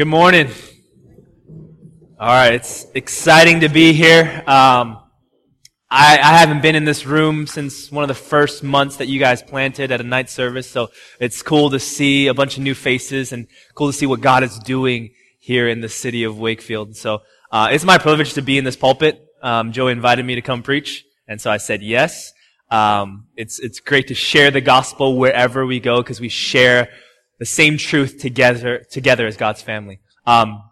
Good morning. All right, it's exciting to be here. Um, I, I, haven't been in this room since one of the first months that you guys planted at a night service, so it's cool to see a bunch of new faces and cool to see what God is doing here in the city of Wakefield. So uh, it's my privilege to be in this pulpit. Um, Joey invited me to come preach, and so I said yes. Um, it's it's great to share the gospel wherever we go because we share the same truth together together as God's family. Um,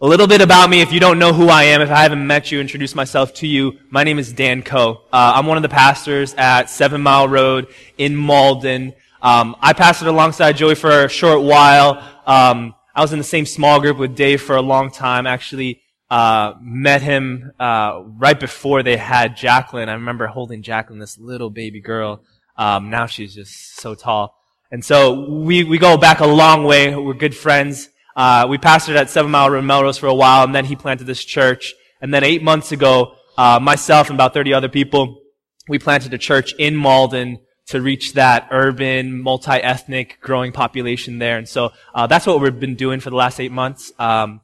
a little bit about me, if you don't know who I am, if I haven't met you, introduce myself to you. My name is Dan Ko. Uh, I'm one of the pastors at Seven Mile Road in Malden. Um, I pastored alongside Joey for a short while. Um, I was in the same small group with Dave for a long time. Actually, uh, met him uh, right before they had Jacqueline. I remember holding Jacqueline, this little baby girl. Um, now she's just so tall. And so we, we go back a long way. We're good friends. Uh, we pastored at Seven Mile Road Melrose for a while, and then he planted this church. And then eight months ago, uh, myself and about 30 other people, we planted a church in Malden to reach that urban, multi-ethnic, growing population there. And so uh, that's what we've been doing for the last eight months. Um,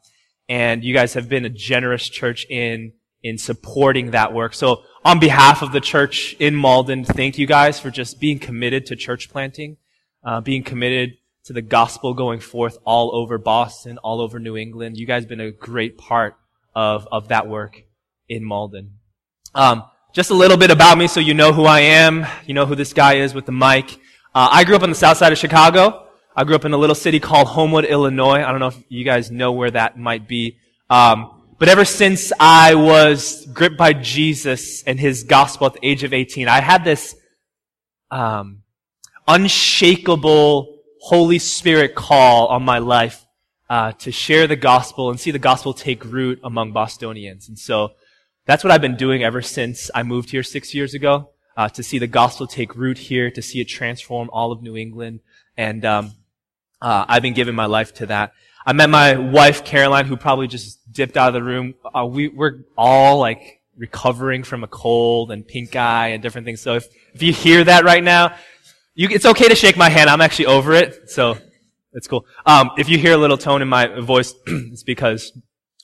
and you guys have been a generous church in in supporting that work. So on behalf of the church in Malden, thank you guys for just being committed to church planting, uh, being committed to the gospel going forth all over Boston, all over New England. You guys have been a great part of of that work in Malden. Um, just a little bit about me so you know who I am. You know who this guy is with the mic. Uh, I grew up on the south side of Chicago. I grew up in a little city called Homewood, Illinois. I don't know if you guys know where that might be. Um, but ever since I was gripped by Jesus and his gospel at the age of 18, I had this um, unshakable Holy Spirit call on my life uh, to share the gospel and see the gospel take root among Bostonians. And so that's what I've been doing ever since I moved here six years ago, uh, to see the gospel take root here, to see it transform all of New England. And um, uh, I've been giving my life to that. I met my wife, Caroline, who probably just dipped out of the room. Uh, we, we're all like recovering from a cold and pink eye and different things. So if, if you hear that right now, you, it's okay to shake my hand. I'm actually over it. So it's cool. Um, if you hear a little tone in my voice, it's because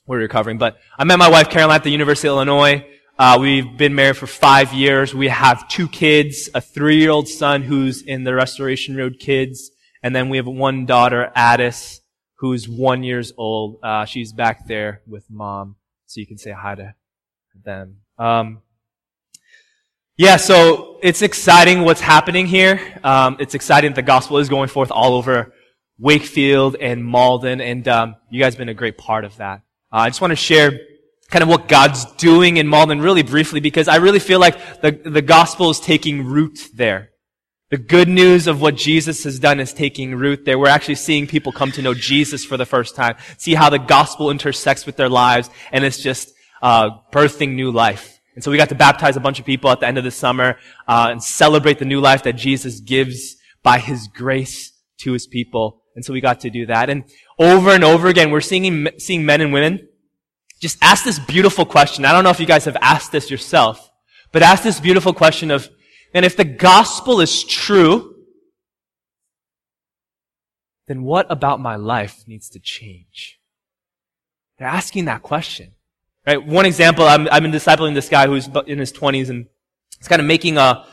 we're recovering. But I met my wife, Caroline, at the University of Illinois. Uh, we've been married for five years. We have two kids, a three-year-old son who's in the Restoration Road Kids, and then we have one daughter, Addis, who's one years old. Uh, she's back there with mom, so you can say hi to them. Um, yeah, so it's exciting what's happening here. Um, it's exciting that the gospel is going forth all over Wakefield and Malden, and um, you guys have been a great part of that. Uh, I just want to share kind of what God's doing in Malden really briefly because I really feel like the, the gospel is taking root there. The good news of what Jesus has done is taking root there. We're actually seeing people come to know Jesus for the first time, see how the gospel intersects with their lives, and it's just uh, birthing new life. And so we got to baptize a bunch of people at the end of the summer uh, and celebrate the new life that Jesus gives by His grace to His people. And so we got to do that. And over and over again, we're seeing seeing men and women just ask this beautiful question. I don't know if you guys have asked this yourself, but ask this beautiful question of and if the gospel is true, then what about my life needs to change? They're asking that question. Right? One example, I'm, I've been discipling this guy who's in his 20s and he's kind of making a,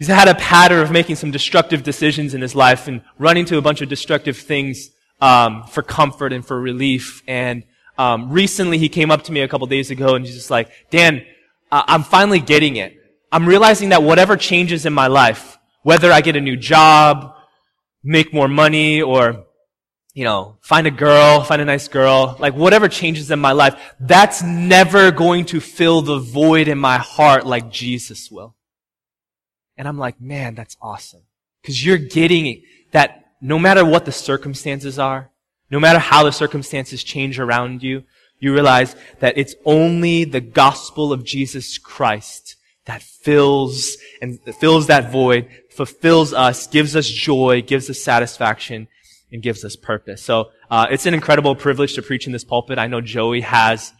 he's had a pattern of making some destructive decisions in his life and running to a bunch of destructive things um, for comfort and for relief. And um, recently he came up to me a couple days ago and he's just like, Dan, uh, I'm finally getting it. I'm realizing that whatever changes in my life, whether I get a new job, make more money, or, you know, find a girl, find a nice girl, like whatever changes in my life, that's never going to fill the void in my heart like Jesus will. And I'm like, man, that's awesome. Cause you're getting that no matter what the circumstances are, no matter how the circumstances change around you, you realize that it's only the gospel of Jesus Christ that fills and fills that void, fulfills us, gives us joy, gives us satisfaction, and gives us purpose. So uh, it's an incredible privilege to preach in this pulpit. I know Joey has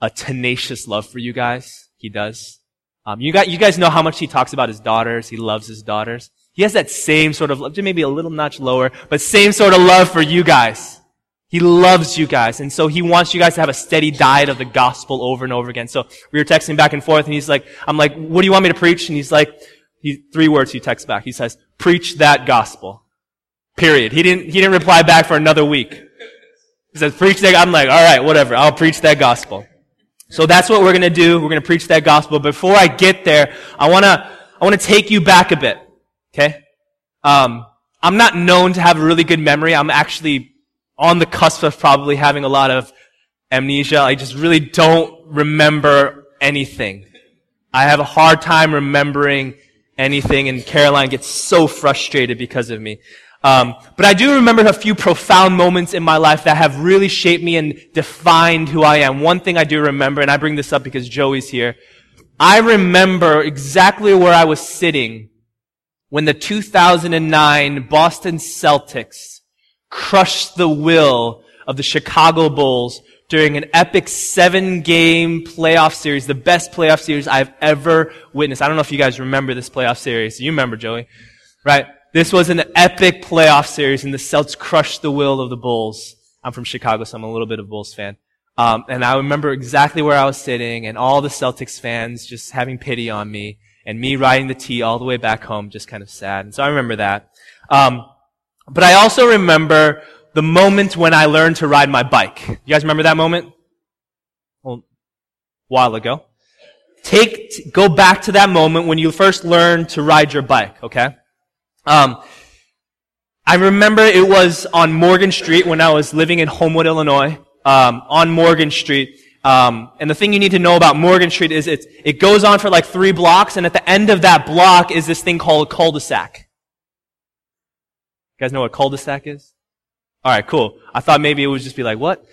a tenacious love for you guys. He does. Um, you, got, you guys know how much he talks about his daughters. He loves his daughters. He has that same sort of love, maybe a little notch lower, but same sort of love for you guys. He loves you guys. And so he wants you guys to have a steady diet of the gospel over and over again. So we were texting back and forth and he's like, I'm like, what do you want me to preach? And he's like, he, three words he texts back. He says, preach that gospel. Period. He didn't, he didn't reply back for another week. He says, preach that. I'm like, all right, whatever. I'll preach that gospel. So that's what we're going to do. We're going to preach that gospel. Before I get there, I want to, I want to take you back a bit. Okay? Um, I'm not known to have a really good memory. I'm actually on the cusp of probably having a lot of amnesia. I just really don't remember anything. I have a hard time remembering anything, and Caroline gets so frustrated because of me. Um, but I do remember a few profound moments in my life that have really shaped me and defined who I am. One thing I do remember, and I bring this up because Joey's here. I remember exactly where I was sitting when the 2009 Boston Celtics crushed the will of the Chicago Bulls during an epic seven game playoff series, the best playoff series I've ever witnessed. I don't know if you guys remember this playoff series. You remember, Joey, right? This was an epic playoff series and the Celtics crushed the will of the Bulls. I'm from Chicago, so I'm a little bit of a Bulls fan. Um, and I remember exactly where I was sitting and all the Celtics fans just having pity on me and me riding the T all the way back home, just kind of sad. And so I remember that. Um, but I also remember the moment when I learned to ride my bike. You guys remember that moment? Well, a while ago. Take, go back to that moment when you first learned to ride your bike, okay? Um, I remember it was on Morgan Street when I was living in Homewood, Illinois, um, on Morgan Street. Um, and the thing you need to know about Morgan Street is it, it goes on for like three blocks, and at the end of that block is this thing called a cul-de-sac. You guys know what cul-de-sac is? Alright, cool. I thought maybe it would just be like, what?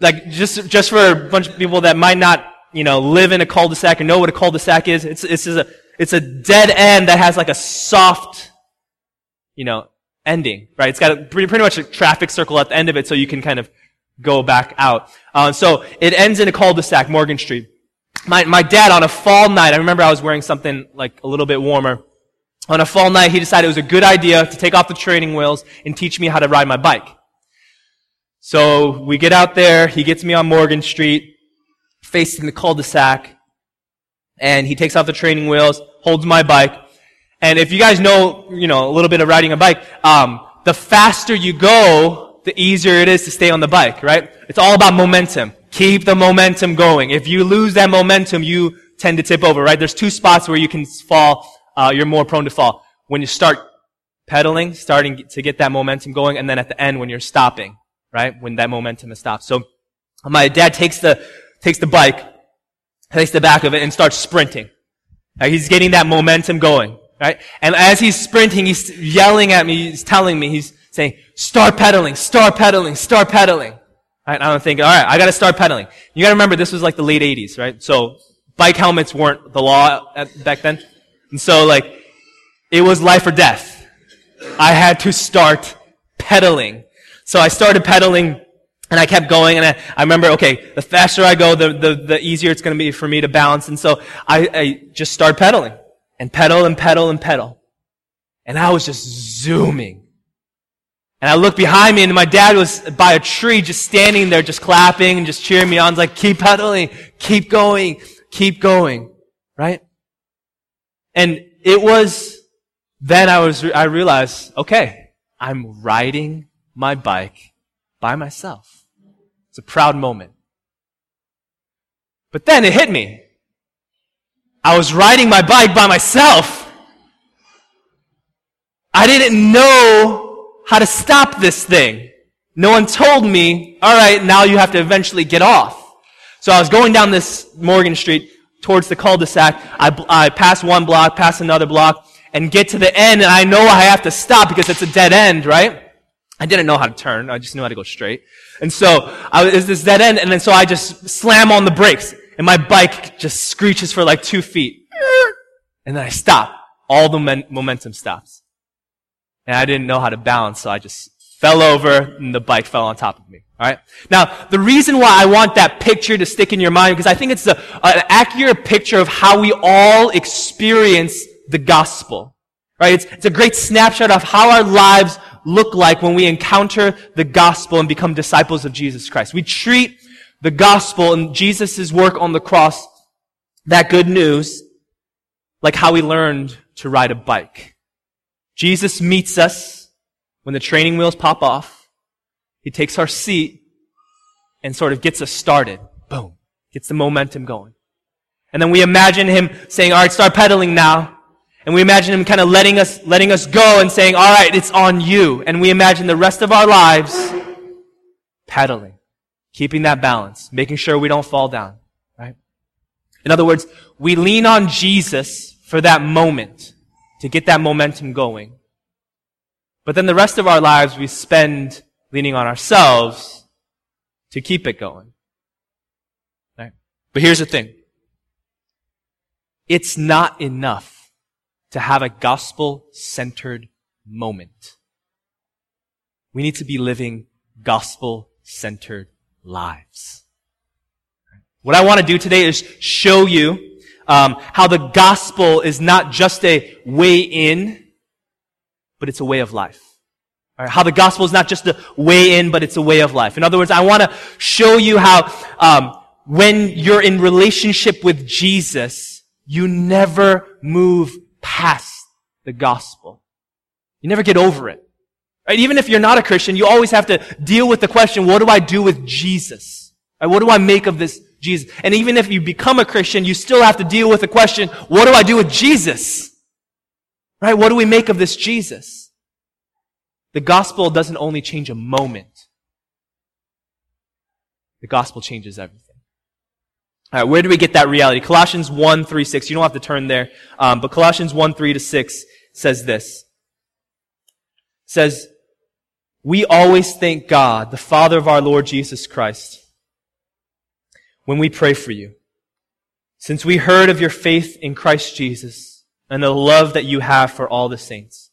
Like, just, just for a bunch of people that might not, you know, live in a cul-de-sac and know what a cul-de-sac is, it's, it's a, it's a dead end that has like a soft, you know, ending, right? It's got a, pretty, pretty much a traffic circle at the end of it so you can kind of go back out. Uh, so it ends in a cul-de-sac, Morgan Street. My, my dad on a fall night, I remember I was wearing something like a little bit warmer, on a fall night, he decided it was a good idea to take off the training wheels and teach me how to ride my bike. So we get out there, he gets me on Morgan Street, facing the cul-de-sac, and he takes off the training wheels, holds my bike, and if you guys know, you know, a little bit of riding a bike, um, the faster you go, the easier it is to stay on the bike, right? It's all about momentum. Keep the momentum going. If you lose that momentum, you tend to tip over, right? There's two spots where you can fall uh, you're more prone to fall. When you start pedaling, starting to get that momentum going, and then at the end when you're stopping, right? When that momentum is stopped. So my dad takes the takes the bike, takes the back of it, and starts sprinting. He's getting that momentum going, right? And as he's sprinting, he's yelling at me. He's telling me, he's saying, "Start pedaling, start pedaling, start pedaling." Right? And I'm thinking, all right, I got to start pedaling. You got to remember, this was like the late '80s, right? So bike helmets weren't the law at, back then. And so like, it was life or death. I had to start pedaling. So I started pedaling and I kept going and I, I remember, okay, the faster I go, the, the, the easier it's going to be for me to balance. And so I, I just started pedaling and pedal and pedal and pedal. And I was just zooming. And I looked behind me and my dad was by a tree just standing there just clapping and just cheering me on. He's like, keep pedaling, keep going, keep going. Right? And it was then I was, I realized, okay, I'm riding my bike by myself. It's a proud moment. But then it hit me. I was riding my bike by myself. I didn't know how to stop this thing. No one told me, alright, now you have to eventually get off. So I was going down this Morgan Street towards the cul-de-sac. I, I pass one block, pass another block, and get to the end, and I know I have to stop because it's a dead end, right? I didn't know how to turn. I just knew how to go straight. And so, I was this dead end, and then so I just slam on the brakes, and my bike just screeches for like two feet. And then I stop. All the men- momentum stops. And I didn't know how to balance, so I just fell over, and the bike fell on top of me. Alright? Now, the reason why I want that picture to stick in your mind, because I think it's a, an accurate picture of how we all experience the gospel. Right? It's, it's a great snapshot of how our lives look like when we encounter the gospel and become disciples of Jesus Christ? We treat the gospel and Jesus' work on the cross, that good news, like how we learned to ride a bike. Jesus meets us when the training wheels pop off. He takes our seat and sort of gets us started. Boom. Gets the momentum going. And then we imagine him saying, all right, start pedaling now. And we imagine him kind of letting us, letting us go and saying, all right, it's on you. And we imagine the rest of our lives pedaling, keeping that balance, making sure we don't fall down, right? In other words, we lean on Jesus for that moment to get that momentum going. But then the rest of our lives we spend leaning on ourselves to keep it going. Right? But here's the thing. It's not enough to have a gospel centered moment. We need to be living gospel centered lives. What I want to do today is show you um, how the gospel is not just a way in, but it's a way of life. How the gospel is not just a way in, but it's a way of life. In other words, I want to show you how um, when you're in relationship with Jesus, you never move past the gospel. You never get over it. Right? Even if you're not a Christian, you always have to deal with the question, what do I do with Jesus? Right? What do I make of this Jesus? And even if you become a Christian, you still have to deal with the question, what do I do with Jesus? Right? What do we make of this Jesus? The gospel doesn't only change a moment. The gospel changes everything. All right, where do we get that reality? Colossians 1, 3, 6. You don't have to turn there. Um, but Colossians 1, 3 to 6 says this. Says, we always thank God, the Father of our Lord Jesus Christ, when we pray for you. Since we heard of your faith in Christ Jesus and the love that you have for all the saints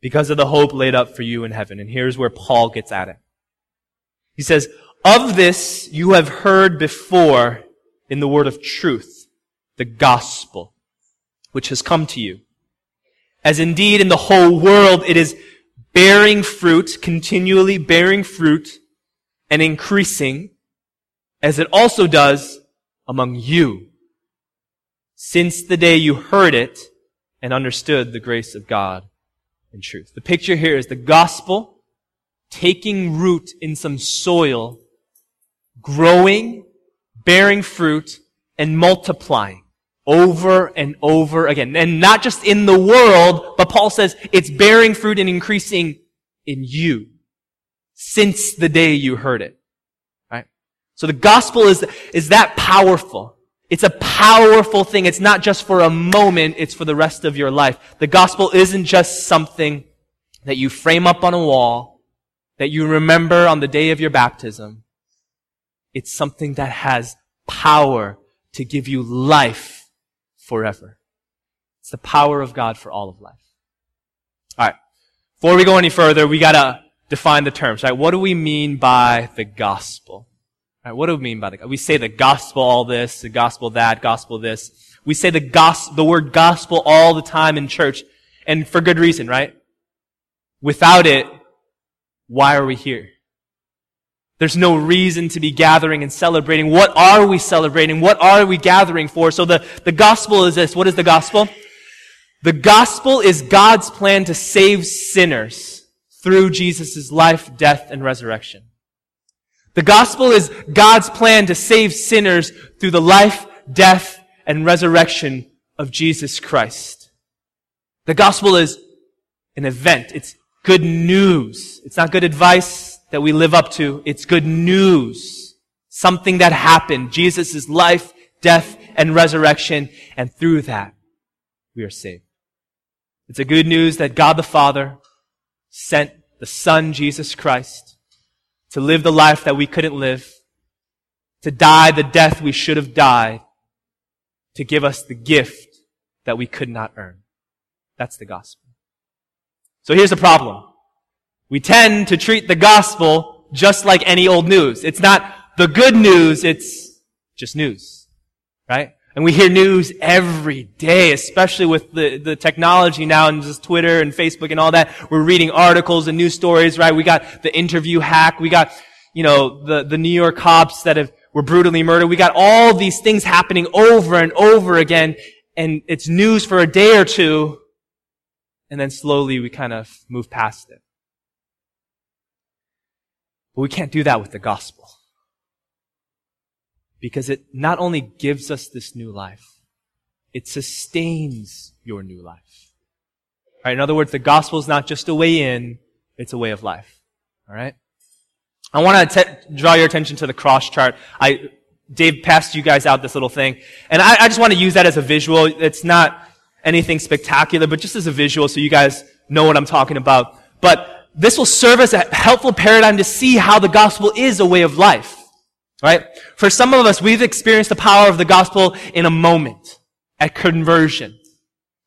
because of the hope laid up for you in heaven. And here's where Paul gets at it. He says, of this you have heard before in the word of truth, the gospel, which has come to you. As indeed in the whole world it is bearing fruit, continually bearing fruit and increasing as it also does among you, since the day you heard it and understood the grace of God and truth. The picture here is the gospel taking root in some soil, growing, bearing fruit, and multiplying over and over again. And not just in the world, but Paul says it's bearing fruit and increasing in you since the day you heard it. Right? So the gospel is, is that powerful. It's a powerful thing. It's not just for a moment, it's for the rest of your life. The gospel isn't just something that you frame up on a wall, that you remember on the day of your baptism. It's something that has power to give you life forever. It's the power of God for all of life. Alright. Before we go any further, we gotta define the terms, right? What do we mean by the gospel? Right, what do we mean by the We say the gospel all this, the gospel that, gospel this. We say the gospel, the word gospel all the time in church, and for good reason, right? Without it, why are we here? There's no reason to be gathering and celebrating. What are we celebrating? What are we gathering for? So the, the gospel is this. What is the gospel? The gospel is God's plan to save sinners through Jesus' life, death, and resurrection. The gospel is God's plan to save sinners through the life, death, and resurrection of Jesus Christ. The gospel is an event. It's good news. It's not good advice that we live up to. It's good news. Something that happened. Jesus' life, death, and resurrection. And through that, we are saved. It's a good news that God the Father sent the Son, Jesus Christ, to live the life that we couldn't live, to die the death we should have died, to give us the gift that we could not earn. That's the gospel. So here's the problem. We tend to treat the gospel just like any old news. It's not the good news, it's just news. Right? And we hear news every day, especially with the, the technology now and just Twitter and Facebook and all that. We're reading articles and news stories, right? We got the interview hack. We got, you know, the, the New York cops that have, were brutally murdered. We got all these things happening over and over again. And it's news for a day or two. And then slowly we kind of move past it. But we can't do that with the gospel because it not only gives us this new life, it sustains your new life. Right? In other words, the gospel is not just a way in, it's a way of life. All right? I want to draw your attention to the cross chart. I, Dave passed you guys out this little thing, and I, I just want to use that as a visual. It's not anything spectacular, but just as a visual so you guys know what I'm talking about. But this will serve as a helpful paradigm to see how the gospel is a way of life. Right? For some of us, we've experienced the power of the gospel in a moment at conversion.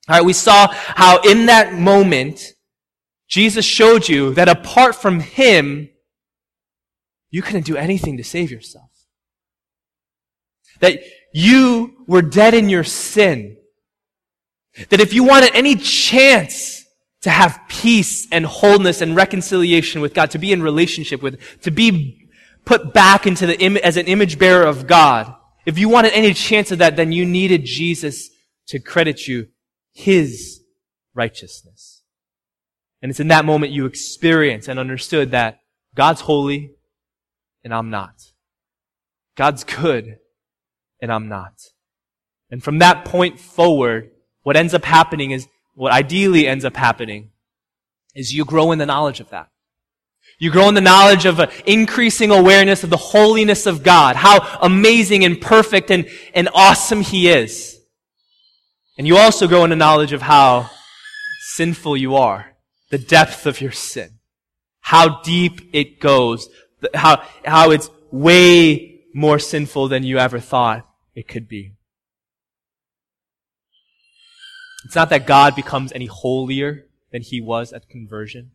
All right, we saw how in that moment, Jesus showed you that apart from Him, you couldn't do anything to save yourself. That you were dead in your sin. That if you wanted any chance to have peace and wholeness and reconciliation with God, to be in relationship with, to be put back into the Im- as an image bearer of God. If you wanted any chance of that, then you needed Jesus to credit you his righteousness. And it's in that moment you experienced and understood that God's holy and I'm not. God's good and I'm not. And from that point forward, what ends up happening is, what ideally ends up happening is you grow in the knowledge of that. You grow in the knowledge of uh, increasing awareness of the holiness of God, how amazing and perfect and, and awesome He is. And you also grow in the knowledge of how sinful you are, the depth of your sin, how deep it goes, how, how it's way more sinful than you ever thought it could be. It's not that God becomes any holier than he was at conversion.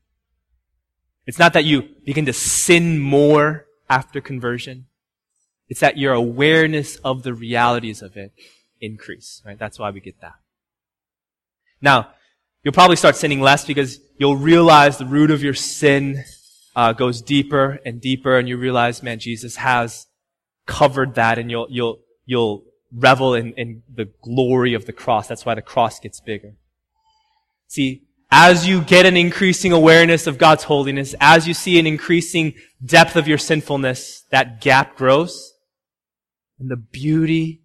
It's not that you begin to sin more after conversion. It's that your awareness of the realities of it increase, right? That's why we get that. Now, you'll probably start sinning less because you'll realize the root of your sin uh, goes deeper and deeper, and you realize, man, Jesus has covered that, and you'll you'll you'll revel in, in the glory of the cross. That's why the cross gets bigger. See, as you get an increasing awareness of God's holiness, as you see an increasing depth of your sinfulness, that gap grows. And the beauty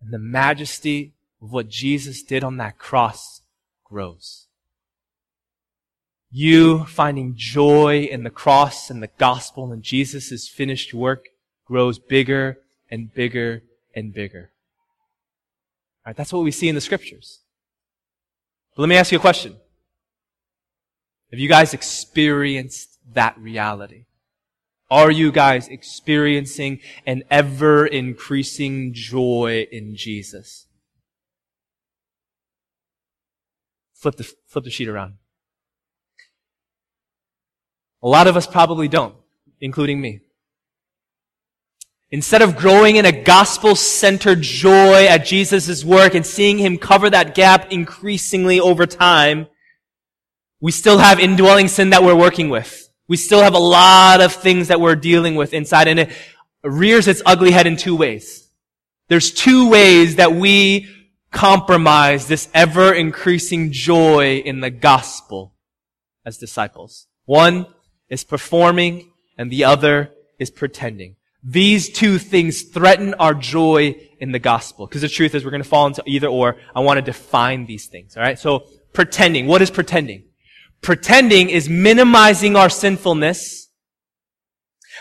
and the majesty of what Jesus did on that cross grows. You finding joy in the cross and the gospel and Jesus' finished work grows bigger and bigger and bigger. Right, that's what we see in the scriptures. But let me ask you a question. Have you guys experienced that reality? Are you guys experiencing an ever increasing joy in Jesus? Flip the, flip the sheet around. A lot of us probably don't, including me. Instead of growing in a gospel-centered joy at Jesus' work and seeing Him cover that gap increasingly over time, we still have indwelling sin that we're working with. We still have a lot of things that we're dealing with inside and it rears its ugly head in two ways. There's two ways that we compromise this ever increasing joy in the gospel as disciples. One is performing and the other is pretending. These two things threaten our joy in the gospel. Because the truth is we're going to fall into either or. I want to define these things. Alright? So, pretending. What is pretending? Pretending is minimizing our sinfulness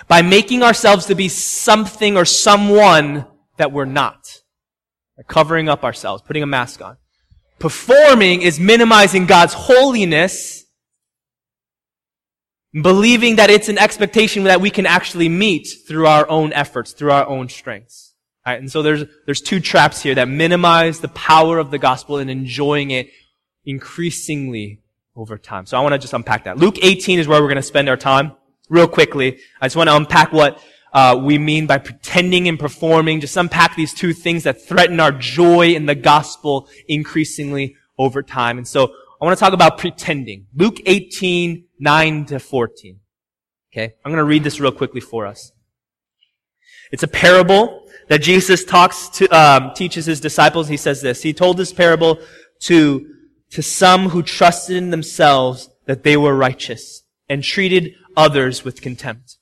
by making ourselves to be something or someone that we're not. Covering up ourselves, putting a mask on. Performing is minimizing God's holiness, believing that it's an expectation that we can actually meet through our own efforts, through our own strengths. Right? And so there's, there's two traps here that minimize the power of the gospel and enjoying it increasingly over time. So I want to just unpack that. Luke 18 is where we're going to spend our time real quickly. I just want to unpack what uh, we mean by pretending and performing. Just unpack these two things that threaten our joy in the gospel increasingly over time. And so I want to talk about pretending. Luke 18, 9 to 14. Okay. I'm going to read this real quickly for us. It's a parable that Jesus talks to, um, teaches his disciples. He says this. He told this parable to, to some who trusted in themselves that they were righteous and treated others with contempt.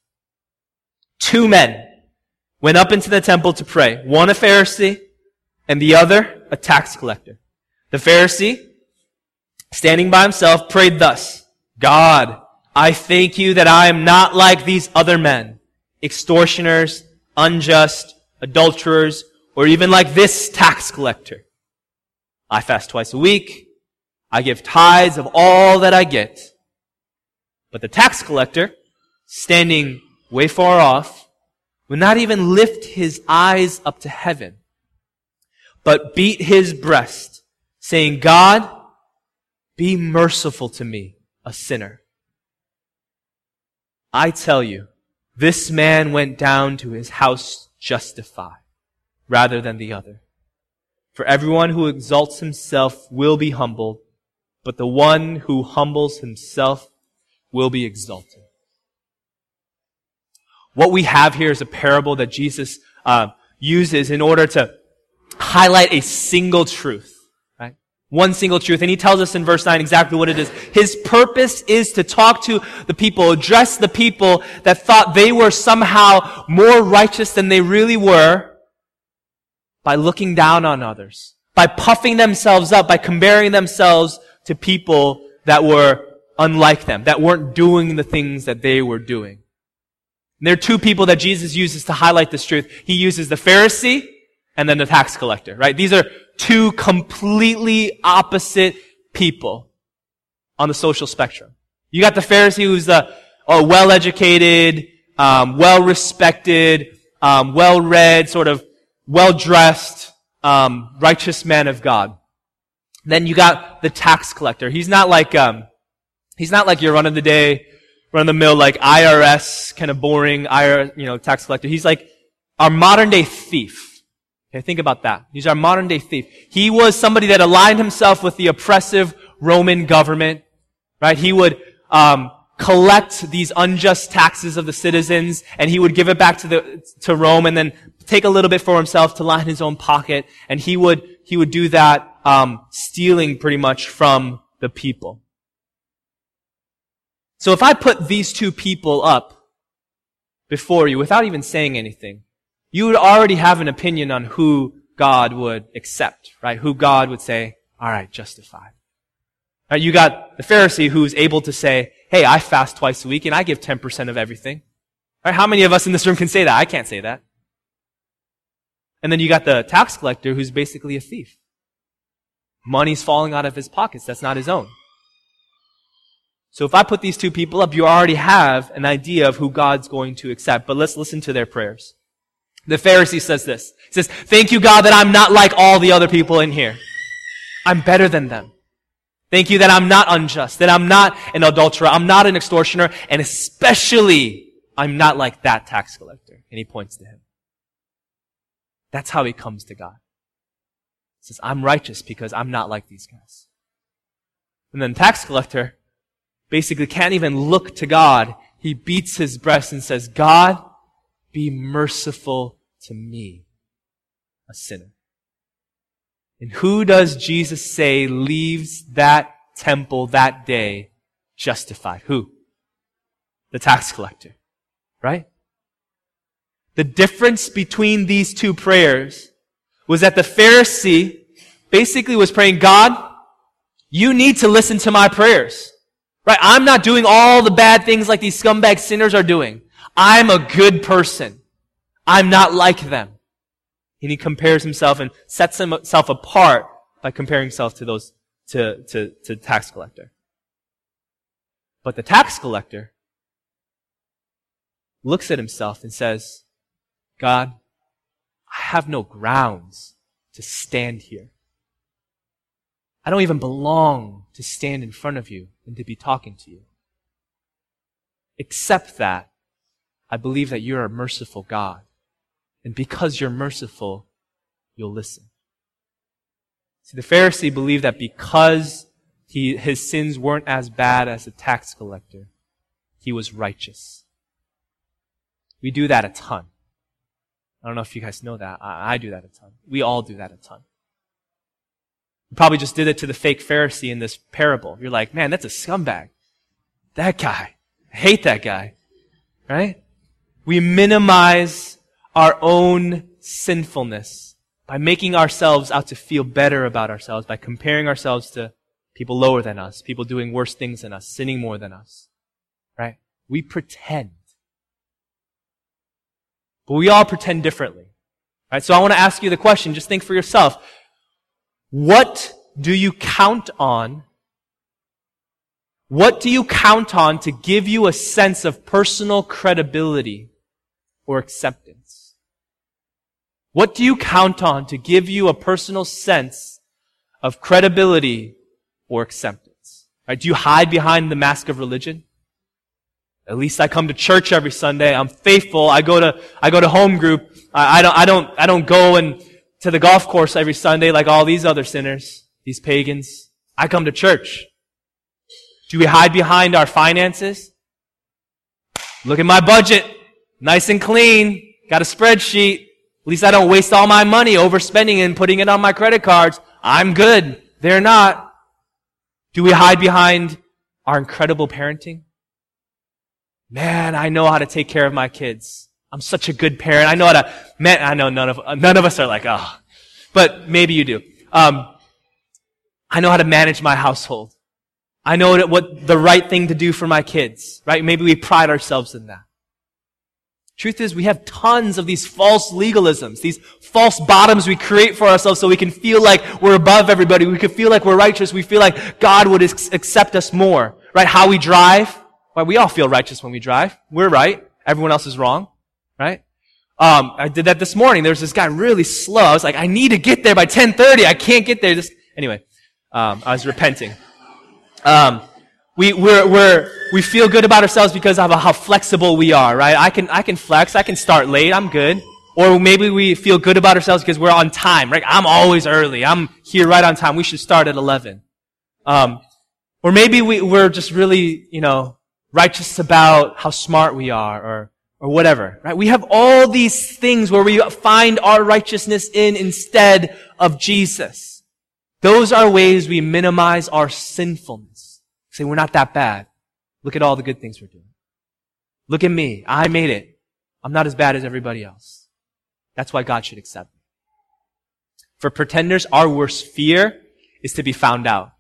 Two men went up into the temple to pray. One a Pharisee and the other a tax collector. The Pharisee, standing by himself, prayed thus, God, I thank you that I am not like these other men, extortioners, unjust, adulterers, or even like this tax collector. I fast twice a week. I give tithes of all that I get. But the tax collector, standing way far off, would not even lift his eyes up to heaven, but beat his breast, saying, God, be merciful to me, a sinner. I tell you, this man went down to his house justified rather than the other. For everyone who exalts himself will be humbled, but the one who humbles himself will be exalted. What we have here is a parable that Jesus uh, uses in order to highlight a single truth. One single truth. And he tells us in verse 9 exactly what it is. His purpose is to talk to the people, address the people that thought they were somehow more righteous than they really were by looking down on others, by puffing themselves up, by comparing themselves to people that were unlike them, that weren't doing the things that they were doing. And there are two people that Jesus uses to highlight this truth. He uses the Pharisee and then the tax collector, right? These are two completely opposite people on the social spectrum. You got the Pharisee who's a, a well-educated, um, well-respected, um, well-read, sort of well-dressed, um, righteous man of God. Then you got the tax collector. He's not like um, he's not like your run of the day run of the mill like IRS kind of boring IRS, you know, tax collector. He's like our modern day thief. Okay, think about that. He's our modern day thief. He was somebody that aligned himself with the oppressive Roman government, right? He would, um, collect these unjust taxes of the citizens and he would give it back to the, to Rome and then take a little bit for himself to line his own pocket. And he would, he would do that, um, stealing pretty much from the people. So if I put these two people up before you without even saying anything, you would already have an opinion on who God would accept, right? Who God would say, all right, justified. Right, you got the Pharisee who's able to say, hey, I fast twice a week and I give 10% of everything. Right, how many of us in this room can say that? I can't say that. And then you got the tax collector who's basically a thief. Money's falling out of his pockets. That's not his own. So if I put these two people up, you already have an idea of who God's going to accept. But let's listen to their prayers. The Pharisee says this. He says, thank you God that I'm not like all the other people in here. I'm better than them. Thank you that I'm not unjust, that I'm not an adulterer, I'm not an extortioner, and especially I'm not like that tax collector. And he points to him. That's how he comes to God. He says, I'm righteous because I'm not like these guys. And then tax collector basically can't even look to God. He beats his breast and says, God, be merciful to me, a sinner. And who does Jesus say leaves that temple that day justified? Who? The tax collector. Right? The difference between these two prayers was that the Pharisee basically was praying, God, you need to listen to my prayers. Right? I'm not doing all the bad things like these scumbag sinners are doing. I'm a good person. I'm not like them. And he compares himself and sets himself apart by comparing himself to those, to, to, to tax collector. But the tax collector looks at himself and says, God, I have no grounds to stand here. I don't even belong to stand in front of you and to be talking to you. Except that I believe that you're a merciful God. And because you're merciful, you'll listen. See, the Pharisee believed that because he, his sins weren't as bad as a tax collector, he was righteous. We do that a ton. I don't know if you guys know that. I, I do that a ton. We all do that a ton. You probably just did it to the fake Pharisee in this parable. You're like, man, that's a scumbag. That guy. I hate that guy. Right? We minimize our own sinfulness by making ourselves out to feel better about ourselves, by comparing ourselves to people lower than us, people doing worse things than us, sinning more than us. Right? We pretend. But we all pretend differently. Right? So I want to ask you the question, just think for yourself. What do you count on? What do you count on to give you a sense of personal credibility or acceptance? What do you count on to give you a personal sense of credibility or acceptance? Right? Do you hide behind the mask of religion? At least I come to church every Sunday. I'm faithful. I go to, I go to home group. I, I don't, I don't, I don't go and to the golf course every Sunday like all these other sinners, these pagans. I come to church. Do we hide behind our finances? Look at my budget. Nice and clean. Got a spreadsheet. At least I don't waste all my money overspending and putting it on my credit cards. I'm good. They're not. Do we hide behind our incredible parenting? Man, I know how to take care of my kids. I'm such a good parent. I know how to, man, I know none of, none of us are like, oh, but maybe you do. Um, I know how to manage my household. I know what the right thing to do for my kids, right? Maybe we pride ourselves in that. Truth is, we have tons of these false legalisms, these false bottoms we create for ourselves so we can feel like we're above everybody. We can feel like we're righteous. We feel like God would accept us more, right? How we drive, well, we all feel righteous when we drive. We're right. Everyone else is wrong. Right? Um, I did that this morning. There was this guy really slow. I was like, I need to get there by 1030. I can't get there. Just, anyway, um, I was repenting. Um, we, we're, we're, we feel good about ourselves because of how flexible we are, right? I can, I can flex. I can start late. I'm good. Or maybe we feel good about ourselves because we're on time, right? I'm always early. I'm here right on time. We should start at 11. Um, or maybe we, we're just really, you know, righteous about how smart we are or, or whatever, right? We have all these things where we find our righteousness in instead of Jesus. Those are ways we minimize our sinfulness. Say, we're not that bad. Look at all the good things we're doing. Look at me. I made it. I'm not as bad as everybody else. That's why God should accept me. For pretenders, our worst fear is to be found out.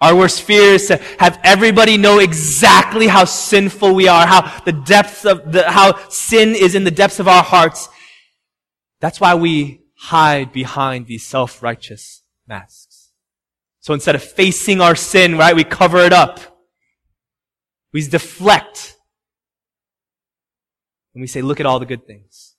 Our worst fear is to have everybody know exactly how sinful we are, how the depths of the, how sin is in the depths of our hearts. That's why we hide behind these self-righteous masks. So instead of facing our sin, right, we cover it up. We deflect. And we say, look at all the good things.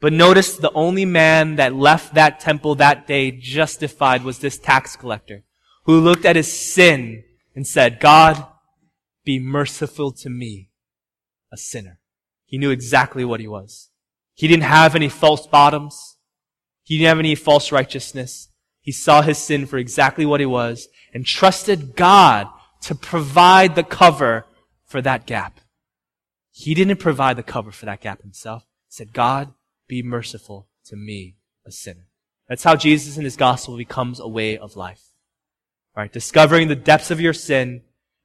But notice the only man that left that temple that day justified was this tax collector who looked at his sin and said, God, be merciful to me, a sinner. He knew exactly what he was. He didn't have any false bottoms. He didn't have any false righteousness. He saw his sin for exactly what he was and trusted God to provide the cover for that gap. He didn't provide the cover for that gap himself. He said, God, be merciful to me, a sinner. That's how Jesus in his gospel becomes a way of life. Right? Discovering the depths of your sin,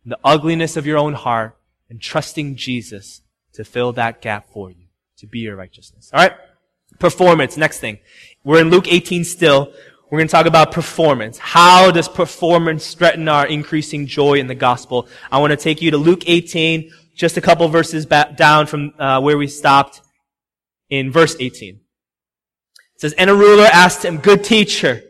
the ugliness of your own heart, and trusting Jesus to fill that gap for you, to be your righteousness. Alright? Performance, next thing. We're in Luke 18 still. We're going to talk about performance. How does performance threaten our increasing joy in the gospel? I want to take you to Luke 18, just a couple verses back down from uh, where we stopped in verse 18. It says, And a ruler asked him, Good teacher,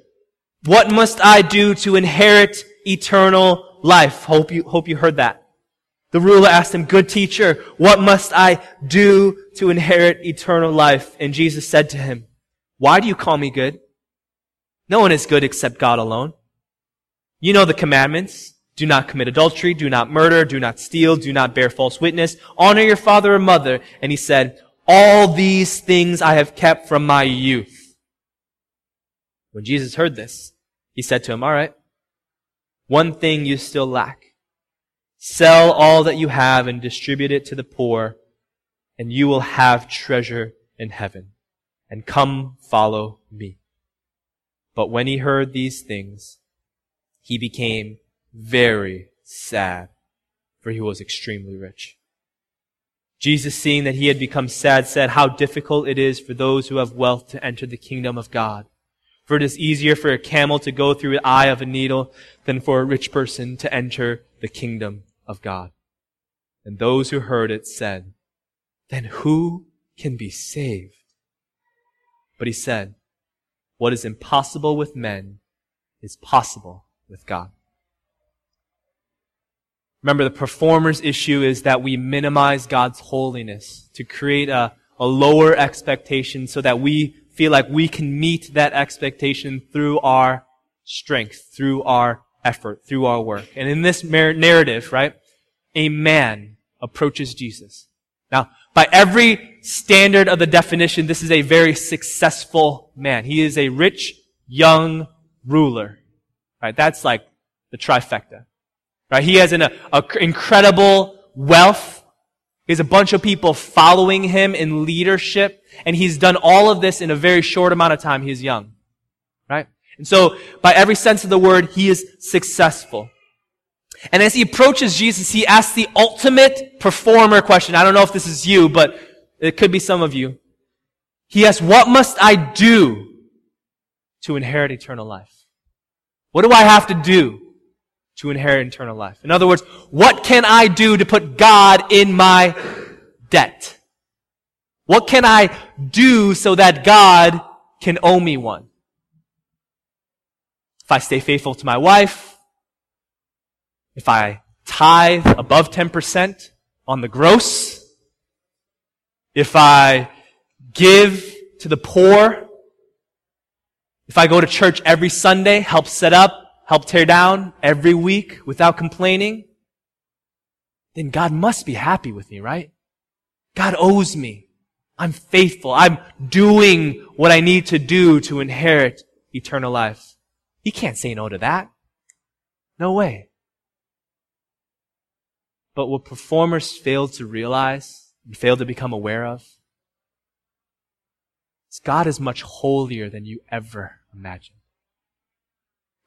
what must I do to inherit eternal life? Hope you, hope you heard that. The ruler asked him, good teacher, what must I do to inherit eternal life? And Jesus said to him, why do you call me good? No one is good except God alone. You know the commandments. Do not commit adultery, do not murder, do not steal, do not bear false witness, honor your father and mother. And he said, all these things I have kept from my youth. When Jesus heard this, he said to him, all right, one thing you still lack. Sell all that you have and distribute it to the poor, and you will have treasure in heaven. And come follow me. But when he heard these things, he became very sad, for he was extremely rich. Jesus, seeing that he had become sad, said, How difficult it is for those who have wealth to enter the kingdom of God. For it is easier for a camel to go through the eye of a needle than for a rich person to enter the kingdom of God. And those who heard it said, Then who can be saved? But he said, What is impossible with men is possible with God. Remember, the performer's issue is that we minimize God's holiness to create a, a lower expectation so that we feel like we can meet that expectation through our strength, through our effort, through our work. And in this narrative, right, a man approaches Jesus. Now, by every standard of the definition, this is a very successful man. He is a rich, young ruler. Right? That's like the trifecta. Right? He has an a, a incredible wealth he has a bunch of people following him in leadership, and he's done all of this in a very short amount of time. He's young. Right? And so, by every sense of the word, he is successful. And as he approaches Jesus, he asks the ultimate performer question. I don't know if this is you, but it could be some of you. He asks, what must I do to inherit eternal life? What do I have to do to inherit eternal life. In other words, what can I do to put God in my debt? What can I do so that God can owe me one? If I stay faithful to my wife, if I tithe above 10% on the gross, if I give to the poor, if I go to church every Sunday, help set up help tear down every week without complaining, then God must be happy with me, right? God owes me. I'm faithful. I'm doing what I need to do to inherit eternal life. He can't say no to that. No way. But what performers fail to realize and fail to become aware of is God is much holier than you ever imagined.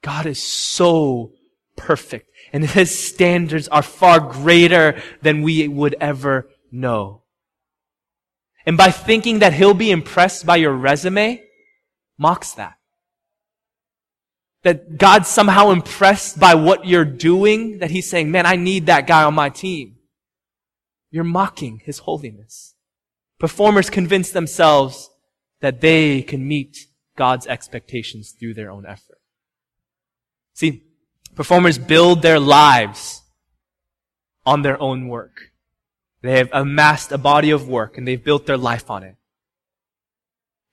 God is so perfect and his standards are far greater than we would ever know. And by thinking that he'll be impressed by your resume, mocks that. That God's somehow impressed by what you're doing, that he's saying, man, I need that guy on my team. You're mocking his holiness. Performers convince themselves that they can meet God's expectations through their own effort. See, performers build their lives on their own work. They have amassed a body of work and they've built their life on it.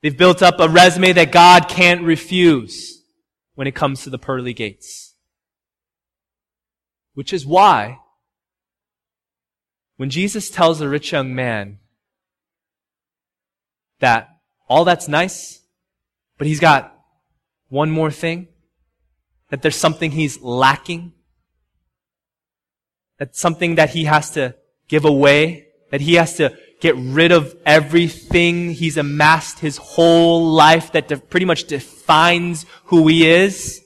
They've built up a resume that God can't refuse when it comes to the pearly gates. Which is why when Jesus tells the rich young man that all that's nice, but he's got one more thing, that there's something he's lacking, that's something that he has to give away, that he has to get rid of everything he's amassed his whole life that de- pretty much defines who he is.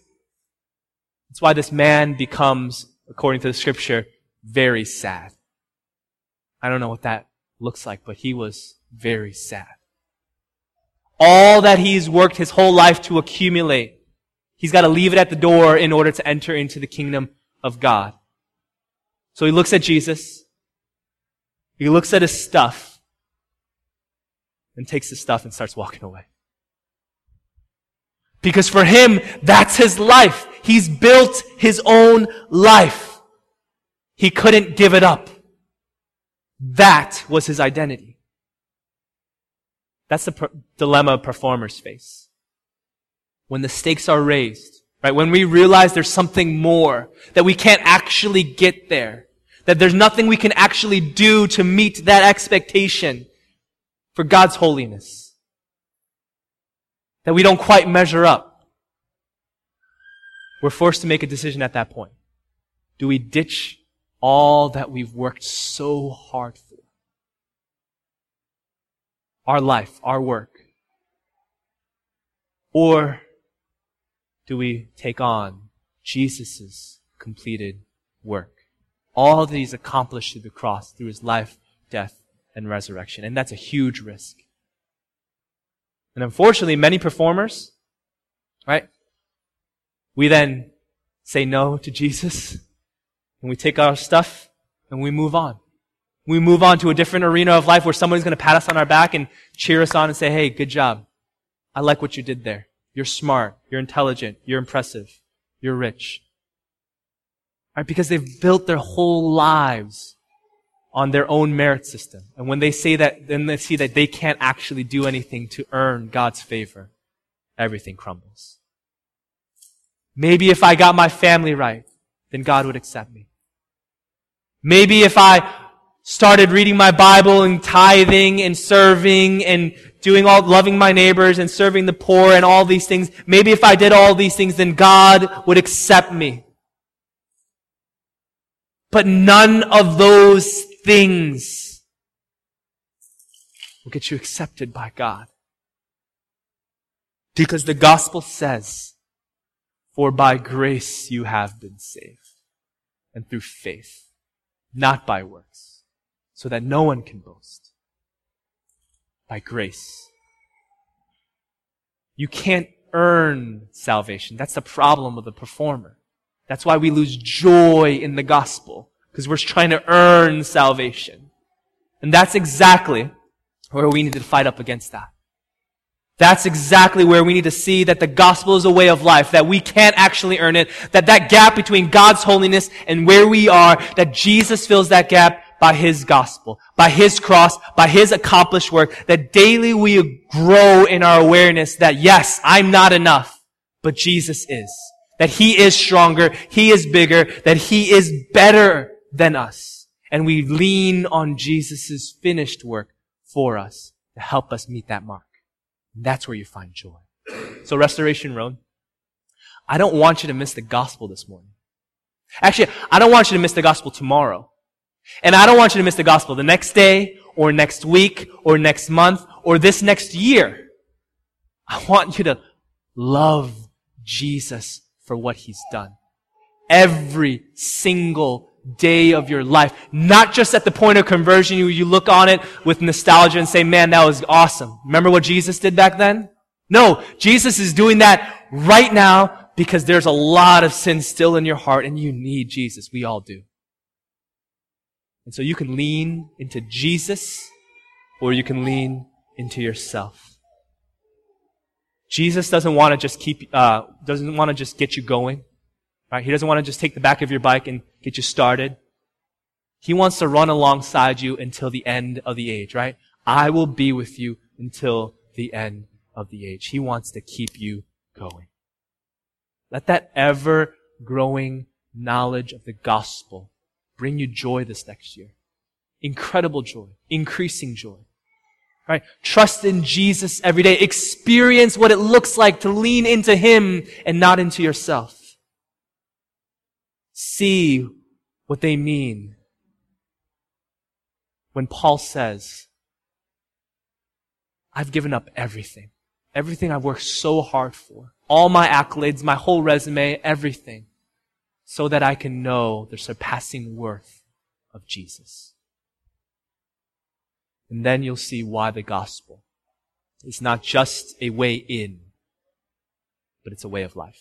That's why this man becomes, according to the scripture, very sad. I don't know what that looks like, but he was very sad. All that he's worked his whole life to accumulate He's got to leave it at the door in order to enter into the kingdom of God. So he looks at Jesus. He looks at his stuff and takes his stuff and starts walking away. Because for him, that's his life. He's built his own life. He couldn't give it up. That was his identity. That's the per- dilemma performers face when the stakes are raised, Right? When we realize there's something more, that we can't actually get there, that there's nothing we can actually do to meet that expectation for God's holiness, that we don't quite measure up, we're forced to make a decision at that point. Do we ditch all that we've worked so hard for? Our life, our work. Or do we take on Jesus' completed work? All that he's accomplished through the cross, through his life, death, and resurrection. And that's a huge risk. And unfortunately, many performers, right? We then say no to Jesus, and we take our stuff, and we move on. We move on to a different arena of life where someone's going to pat us on our back and cheer us on and say, hey, good job. I like what you did there. You're smart. You're intelligent. You're impressive. You're rich. Right? Because they've built their whole lives on their own merit system. And when they say that, then they see that they can't actually do anything to earn God's favor. Everything crumbles. Maybe if I got my family right, then God would accept me. Maybe if I started reading my Bible and tithing and serving and doing all, loving my neighbors and serving the poor and all these things, maybe if I did all these things, then God would accept me. But none of those things will get you accepted by God. Because the gospel says, for by grace you have been saved. And through faith, not by works, so that no one can boast by grace. You can't earn salvation. That's the problem of the performer. That's why we lose joy in the gospel, because we're trying to earn salvation. And that's exactly where we need to fight up against that. That's exactly where we need to see that the gospel is a way of life, that we can't actually earn it, that that gap between God's holiness and where we are, that Jesus fills that gap, by His gospel, by His cross, by His accomplished work, that daily we grow in our awareness that yes, I'm not enough, but Jesus is. That He is stronger, He is bigger, that He is better than us. And we lean on Jesus' finished work for us to help us meet that mark. That's where you find joy. So Restoration Road, I don't want you to miss the gospel this morning. Actually, I don't want you to miss the gospel tomorrow. And I don't want you to miss the gospel the next day, or next week, or next month, or this next year. I want you to love Jesus for what he's done. Every single day of your life. Not just at the point of conversion, you, you look on it with nostalgia and say, man, that was awesome. Remember what Jesus did back then? No, Jesus is doing that right now because there's a lot of sin still in your heart and you need Jesus. We all do. And so you can lean into Jesus or you can lean into yourself. Jesus doesn't want to just keep, uh, doesn't want to just get you going. Right? He doesn't want to just take the back of your bike and get you started. He wants to run alongside you until the end of the age, right? I will be with you until the end of the age. He wants to keep you going. Let that ever growing knowledge of the gospel bring you joy this next year. Incredible joy, increasing joy. Right? Trust in Jesus every day. Experience what it looks like to lean into Him and not into yourself. See what they mean when Paul says, I've given up everything. Everything I've worked so hard for. All my accolades, my whole resume, everything so that I can know the surpassing worth of Jesus. And then you'll see why the gospel is not just a way in, but it's a way of life.